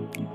Thank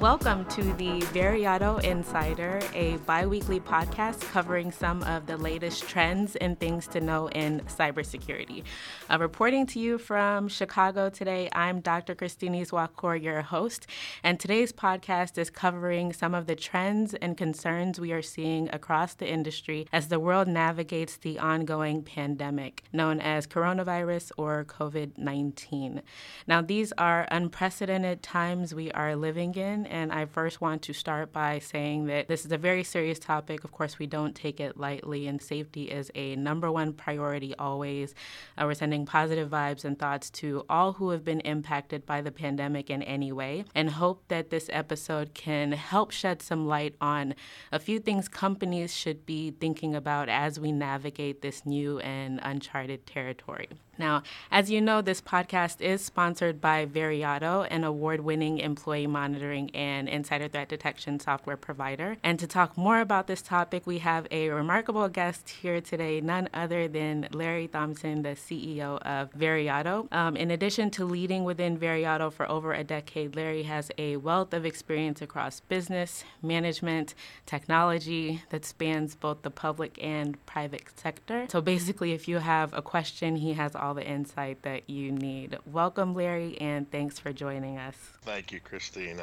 Welcome to the Veriato Insider, a bi weekly podcast covering some of the latest trends and things to know in cybersecurity. Uh, reporting to you from Chicago today, I'm Dr. Christine Izuakor, your host, and today's podcast is covering some of the trends and concerns we are seeing across the industry as the world navigates the ongoing pandemic known as coronavirus or COVID 19. Now, these are unprecedented times we are living in and I first want to start by saying that this is a very serious topic. Of course, we don't take it lightly, and safety is a number one priority always. Uh, we're sending positive vibes and thoughts to all who have been impacted by the pandemic in any way, and hope that this episode can help shed some light on a few things companies should be thinking about as we navigate this new and uncharted territory. Now, as you know, this podcast is sponsored by Veriato, an award winning employee monitoring and insider threat detection software provider. And to talk more about this topic, we have a remarkable guest here today, none other than Larry Thompson, the CEO of Veriato. Um, in addition to leading within Veriato for over a decade, Larry has a wealth of experience across business, management, technology that spans both the public and private sector. So basically, if you have a question, he has all all the insight that you need. Welcome, Larry, and thanks for joining us. Thank you, Christine.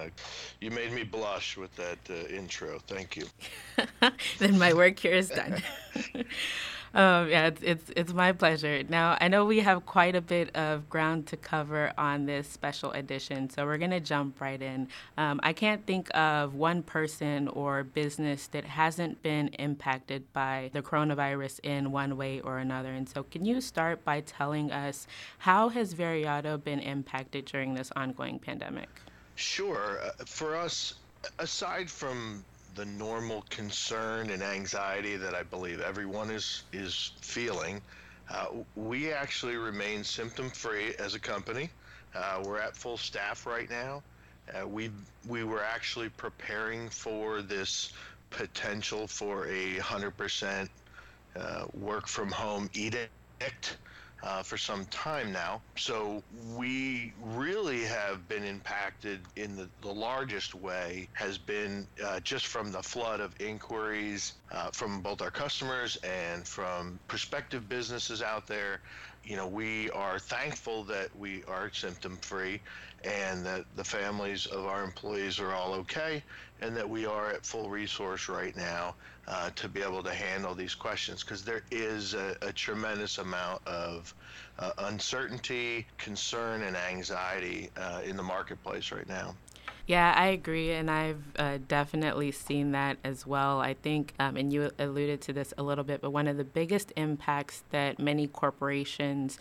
you made me blush with that uh, intro. Thank you. then my work here is done. Um, yeah, it's, it's, it's my pleasure. Now, I know we have quite a bit of ground to cover on this special edition, so we're going to jump right in. Um, I can't think of one person or business that hasn't been impacted by the coronavirus in one way or another. And so, can you start by telling us how has Veriato been impacted during this ongoing pandemic? Sure. Uh, for us, aside from the normal concern and anxiety that I believe everyone is is feeling. Uh, we actually remain symptom free as a company. Uh, we're at full staff right now. Uh, we we were actually preparing for this potential for a hundred percent uh, work from home edict uh, for some time now. So we really have been impacted in the, the largest way has been uh, just from the flood of inquiries uh, from both our customers and from prospective businesses out there. You know, we are thankful that we are symptom free and that the families of our employees are all okay and that we are at full resource right now uh, to be able to handle these questions because there is a, a, tremendous amount of uh, uncertainty, concern, and anxiety uh, in the marketplace right now. Yeah, I agree, and I've uh, definitely seen that as well. I think, um, and you alluded to this a little bit, but one of the biggest impacts that many corporations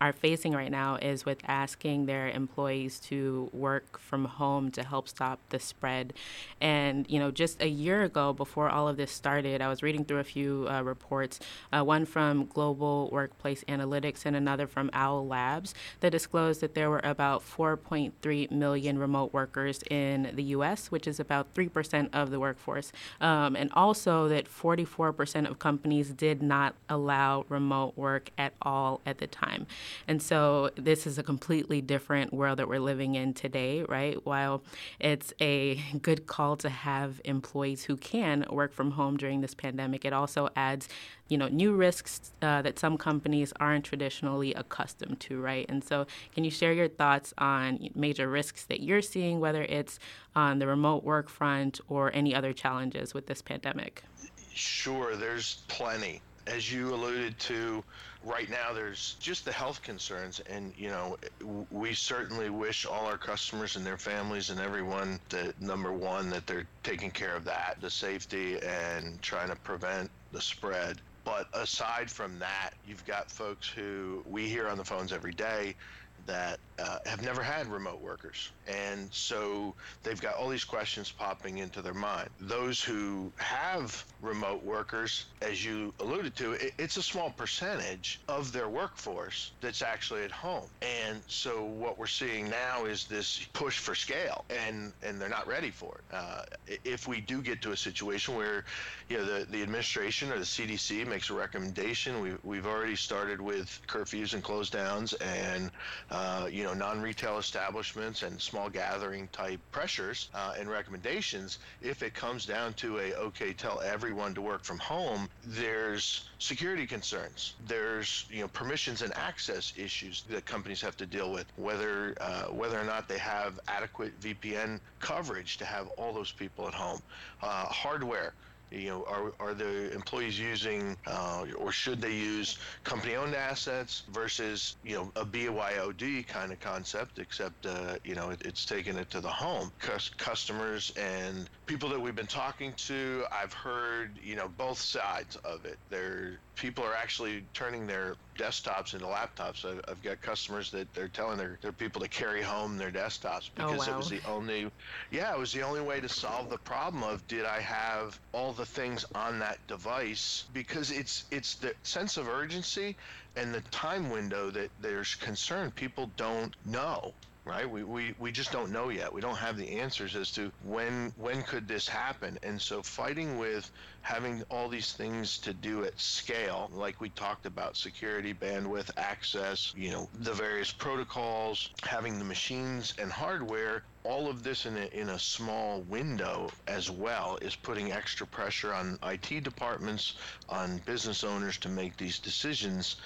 are facing right now is with asking their employees to work from home to help stop the spread. And, you know, just a year ago, before all of this started, I was reading through a few uh, reports, uh, one from Global Workplace Analytics and another from Owl Labs, that disclosed that there were about 4.3 million remote workers in the U.S., which is about 3% of the workforce. Um, and also that 44% of companies did not allow remote work at all at the time. And so this is a completely different world that we're living in today, right? While it's a good call to have employees who can work from home during this pandemic, it also adds you know new risks uh, that some companies aren't traditionally accustomed to right? And so can you share your thoughts on major risks that you're seeing whether it's on the remote work front or any other challenges with this pandemic? Sure there's plenty as you alluded to right now there's just the health concerns and you know we certainly wish all our customers and their families and everyone that number one that they're taking care of that the safety and trying to prevent the spread. But aside from that you've got folks who we hear on the phones every day that uh, have never had remote workers. And so they've got all these questions popping into their mind. Those who have remote workers, as you alluded to, it, it's a small percentage of their workforce that's actually at home. And so what we're seeing now is this push for scale, and, and they're not ready for it. Uh, if we do get to a situation where you know, the, the administration or the CDC makes a recommendation, we, we've already started with curfews and close downs and, uh, you know, non-retail establishments and small gathering type pressures uh, and recommendations. If it comes down to a, okay, tell everyone to work from home, there's security concerns. There's, you know, permissions and access issues that companies have to deal with, whether, uh, whether or not they have adequate VPN coverage to have all those people at home. Uh, hardware, you know, are, are the employees using uh, or should they use company-owned assets versus, you know, a BYOD kind of concept, except, uh, you know, it, it's taking it to the home. Cus- customers and people that we've been talking to, I've heard, you know, both sides of it. They're people are actually turning their desktops into laptops. I've, I've got customers that they're telling their, their people to carry home their desktops Oh, because it was the only, yeah, it was the only way to solve the problem of did I have all the things on that device because it's it's the sense of urgency and the time window that there's concern. People don't know right? We, we we just don't know yet. We don't have the answers as to when when could this happen. And so fighting with having all these things to do at scale like we talked about security bandwidth access you know the various protocols having the machines and hardware all of this in a, in a small window as well is putting extra pressure on IT departments, on business owners to make these decisions.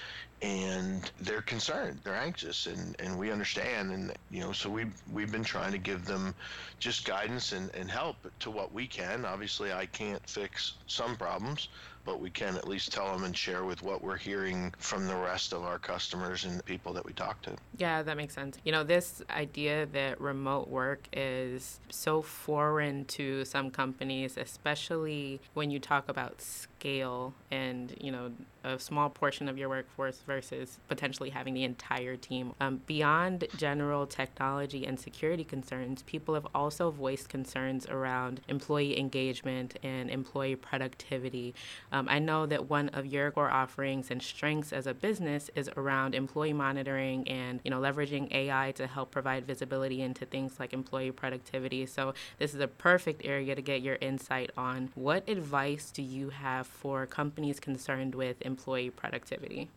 And they're concerned, they're anxious, and, and we understand. And, you know, so we've, we've been trying to give them just guidance and, and help to what we can. Obviously, I can't fix some problems, but we can at least tell them and share with what we're hearing from the rest of our customers and the people that we talk to. Yeah, that makes sense. You know, this idea that remote work is so foreign to some companies, especially when you talk about scale and, you know, a small portion of your workforce versus potentially having the entire team. Um, beyond general technology and security concerns, people have also voiced concerns around employee engagement and employee productivity. Um, I know that one of your core offerings and strengths as a business is around employee monitoring and you know leveraging AI to help provide visibility into things like employee productivity. So this is a perfect area to get your insight on. What advice do you have for companies concerned with employee productivity?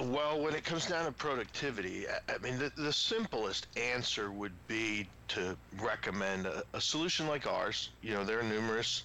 Well, when it comes down to productivity, I, I mean, the, the simplest answer would be to recommend a, a solution like ours. You know, there are numerous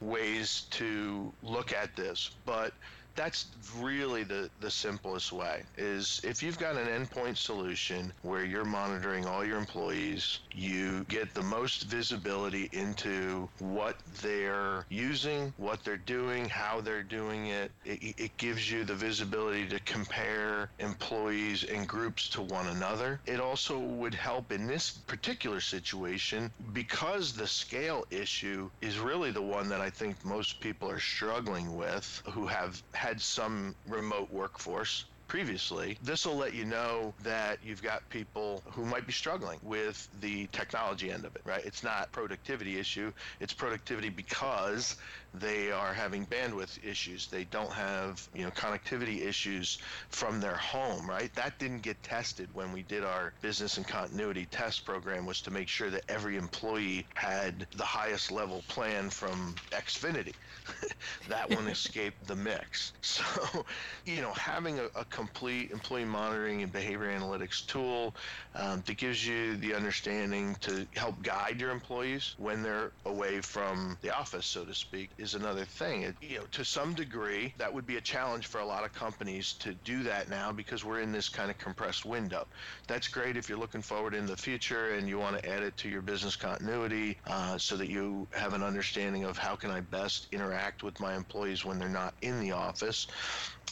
ways to look at this, but that's really the, the simplest way is if you've got an endpoint solution where you're monitoring all your employees you get the most visibility into what they're using what they're doing how they're doing it. It, it gives you the visibility to compare employees and groups to one another. It also would help in this particular situation because the scale issue is really the one that i think most people are struggling with who have had some remote workforce previously, this will let you know that you've got people who might be struggling with the technology end of it, right? It's not productivity issue, it's productivity because they are having bandwidth issues. They don't have, you know, connectivity issues from their home, right? That didn't get tested when we did our business and continuity test program was to make sure that every employee had the highest level plan from Xfinity. that one escaped the mix. So, you know, having a, a complete employee monitoring and behavior analytics tool um, that gives you the understanding to help guide your employees when they're away from the office, so to speak, is another thing. It, you know, to some degree, that would be a challenge for a lot of companies to do that now because we're in this kind of compressed window. That's great if you're looking forward in the future and you want to add it to your business continuity uh, so that you have an understanding of how can I best interact with my employees when they're not in the office.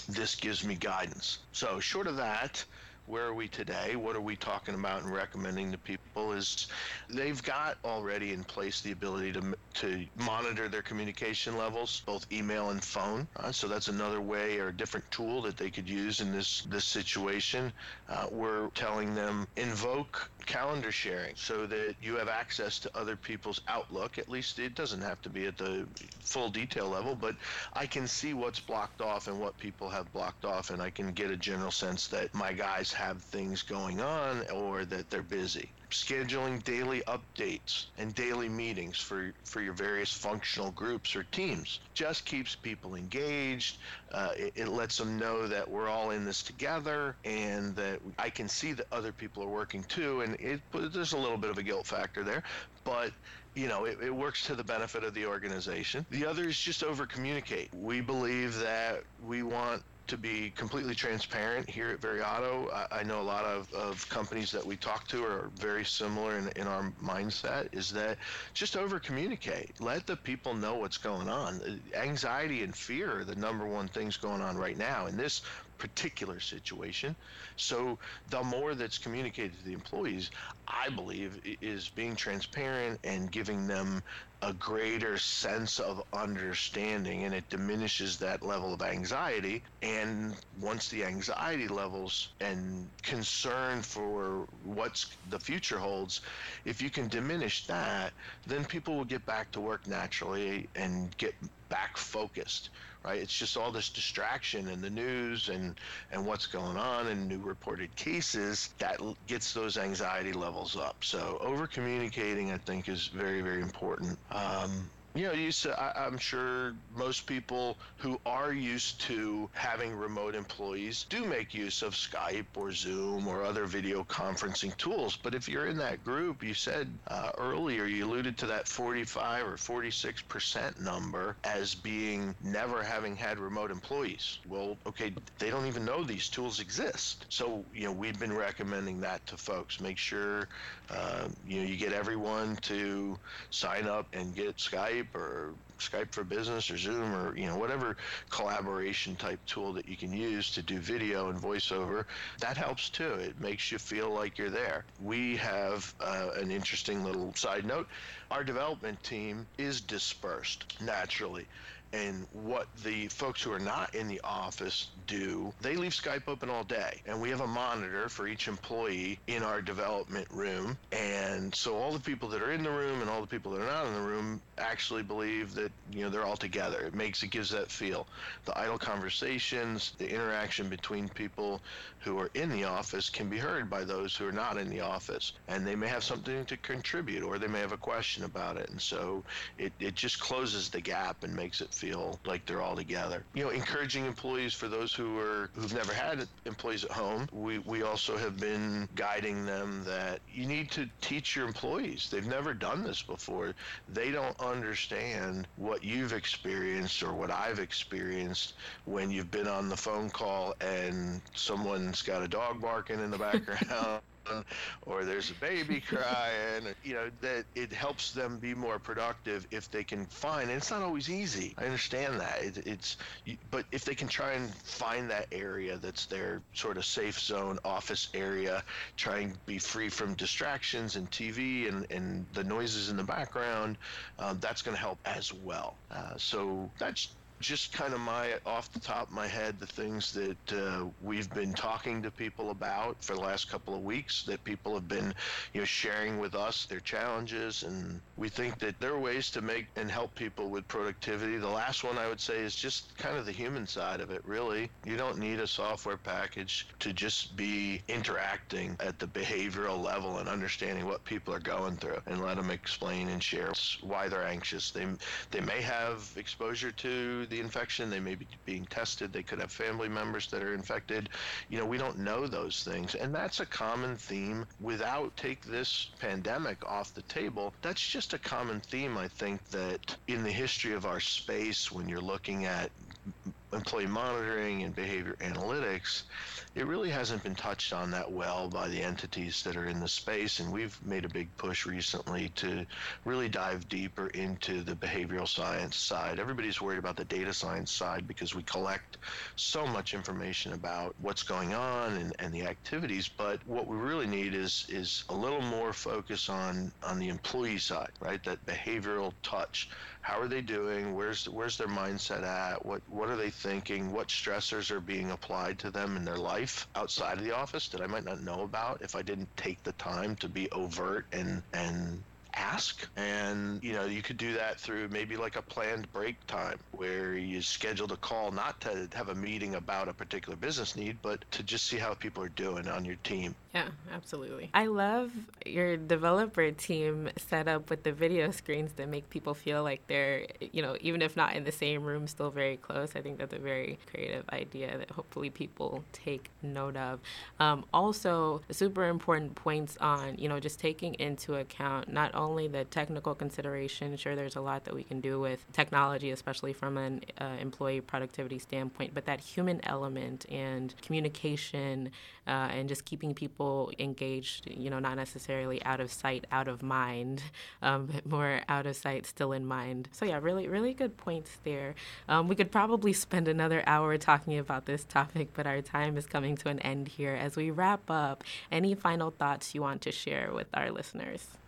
This gives me guidance. So, short of that, where are we today? What are we talking about and recommending to people? Is they've got already in place the ability to to monitor their communication levels, both email and phone. Uh, so that's another way or a different tool that they could use in this this situation. Uh, we're telling them invoke calendar sharing so that you have access to other people's Outlook. At least it doesn't have to be at the full detail level, but I can see what's blocked off and what people have blocked off, and I can get a general sense that my guys have things going on or that they're busy scheduling daily updates and daily meetings for, for your various functional groups or teams. Just keeps people engaged. Uh, it, it lets them know that we're all in this together and that I can see that other people are working too. And it, there's a little bit of a guilt factor there, but you know, it, it, works to the benefit of the organization. The other is just over communicate. We believe that we want to be completely transparent here at Veriato. I, I know a lot of, of companies that we talk to are very similar in, in our mindset is that just over communicate. Let the people know what's going on. Anxiety and fear are the number one things going on right now. In this particular situation. So the more that's communicated to the employees, I believe, is being transparent and giving them a greater sense of understanding and it diminishes that level of anxiety and once the anxiety levels and concern for what's the future holds if you can diminish that then people will get back to work naturally and get back focused right? It's just all this distraction in the news and and what's going on and new reported cases that gets those anxiety levels up. So over communicating, I think, is very very important. Um, you know, you said, I, am sure most people who are used to having remote employees do make use of Skype or Zoom or other video conferencing tools. But if you're in that group, you said uh, earlier, you alluded to that 45 or 46 percent number as being never having had remote employees. Well, okay, they don't even know these tools exist. So, you know, we've been recommending that to folks. Make sure, uh, you know, you get everyone to sign up and get Skype or Skype for Business or Zoom or you know whatever collaboration type tool that you can use to do video and voiceover, that helps too. It makes you feel like you're there. We have uh, an interesting little side note. Our development team is dispersed naturally and what the folks who are not in the office do, they leave Skype open all day. And we have a monitor for each employee in our development room. And so all the people that are in the room and all the people that are not in the room actually believe that, you know, they're all together. It makes, it gives that feel. The idle conversations, the interaction between people who are in the office can be heard by those who are not in the office. And they may have something to contribute or they may have a question about it. And so it, it just closes the gap and makes it feel like they're all together. You know, encouraging employees for those who are who've never had employees at home. We we also have been guiding them that you need to teach your employees. They've never done this before. They don't understand what you've experienced or what I've experienced when you've been on the phone call and someone's got a dog barking in the background or there's a baby crying, you know, that it helps them be more productive if they can find, and it's not always easy. I understand that. It, it's, but if they can try and find that area that's their sort of safe zone, office area, try and be free from distractions and TV and, and the noises in the background, um, that's going to help as well. Uh, so that's just kind of my off the top of my head the things that uh, we've been talking to people about for the last couple of weeks that people have been you know sharing with us their challenges and we think that there are ways to make and help people with productivity the last one i would say is just kind of the human side of it really you don't need a software package to just be interacting at the behavioral level and understanding what people are going through and let them explain and share why they're anxious they they may have exposure to the infection. They may be being tested. They could have family members that are infected. You know, we don't know those things. And that's a common theme. Without take this pandemic off the table, that's just a common theme, I think, that in the history of our space, when you're looking at employee monitoring and behavior analytics, it really hasn't been touched on that well by the entities that are in the space. And we've made a big push recently to really dive deeper into the behavioral science side. Everybody's worried about the data science side because we collect so much information about what's going on and, and the activities. But what we really need is is a little more focus on on the employee side, right? That behavioral touch how are they doing? Where's where's their mindset at? What what are they thinking? What stressors are being applied to them in their life outside of the office that I might not know about if I didn't take the time to be overt and and ask and you know you could do that through maybe like a planned break time where you scheduled a call not to have a meeting about a particular business need but to just see how people are doing on your team. Yeah absolutely. I love your developer team set up with the video screens that make people feel like they're you know even if not in the same room still very close. I think that's a very creative idea that hopefully people take note of. Um, also super important points on you know just taking into account not only the technical consideration, sure, there's a lot that we can do with technology, especially from an uh, employee productivity standpoint, but that human element and communication uh, and just keeping people engaged, you know, not necessarily out of sight, out of mind, um, more out of sight, still in mind. So, yeah, really, really good points there. Um, we could probably spend another hour talking about this topic, but our time is coming to an end here. As we wrap up, any final thoughts you want to share with our listeners?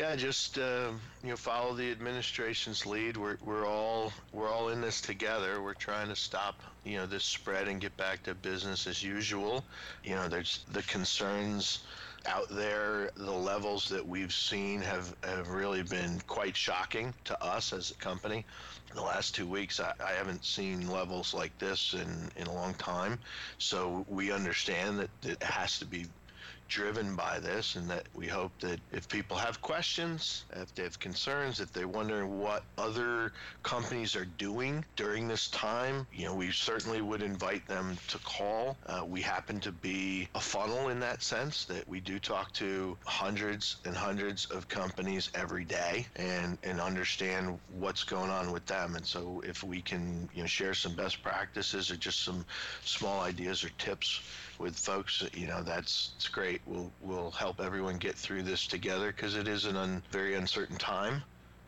Yeah, just uh, you know, follow the administration's lead. We're we're all we're all in this together. We're trying to stop you know this spread and get back to business as usual. You know, there's the concerns out there. The levels that we've seen have have really been quite shocking to us as a company. The last two weeks, I, I haven't seen levels like this in, in a long time. So we understand that it has to be driven by this, and that we hope that if people have questions, if they have concerns, if they're wondering what other companies are doing during this time, you know, we certainly would invite them to call. Uh, we happen to be a funnel in that sense that we do talk to hundreds and hundreds of companies every day and, and understand what's going on with them. And so if we can, you know, share some best practices or just some small ideas or tips with folks, you know, that's it's great. We'll we'll help everyone get through this together because it is an un, very uncertain time.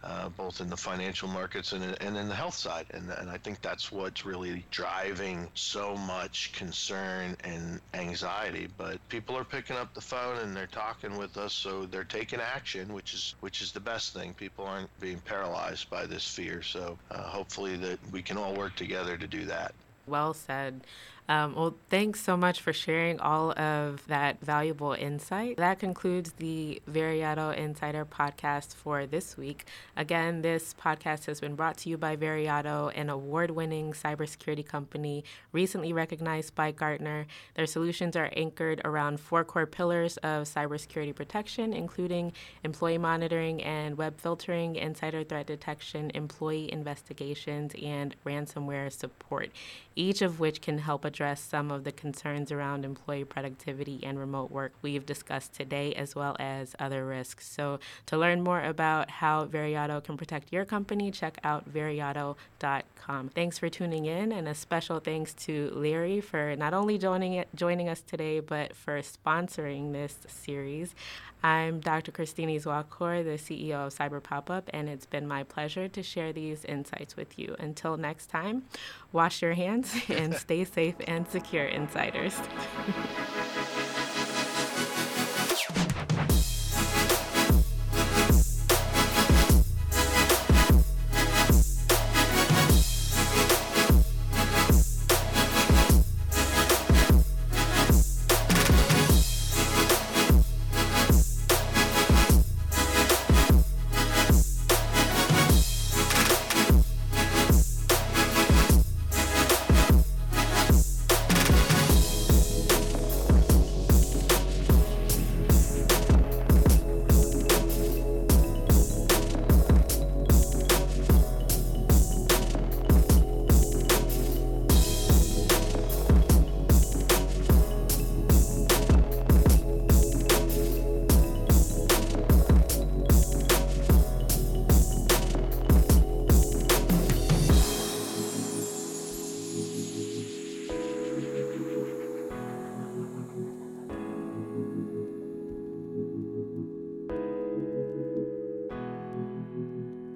Uh, both in the financial markets and, and in the health side. And, and I think that's what's really driving so much concern and anxiety. But people are picking up the phone and they're talking with us, so they're taking action, which is which is the best thing. People aren't being paralyzed by this fear. So uh, hopefully that we can all work together to do that. Well said. Um, well, thanks so much for sharing all of that valuable insight. That concludes the Veriato Insider podcast for this week. Again, this podcast has been brought to you by Veriato, an award winning cybersecurity company recently recognized by Gartner. Their solutions are anchored around four core pillars of cybersecurity protection, including employee monitoring and web filtering, insider threat detection, employee investigations, and ransomware support, each of which can help address some of the concerns around employee productivity and remote work we've discussed today, as well as other risks. So, to learn more about how Veriato can protect your company, check out veriato.com. Thanks for tuning in, and a special thanks to Larry for not only joining joining us today, but for sponsoring this series. I'm Dr. Christine Izuakor, the CEO of Cyber Pop-Up, and it's been my pleasure to share these insights with you. Until next time, wash your hands and stay safe and secure, insiders.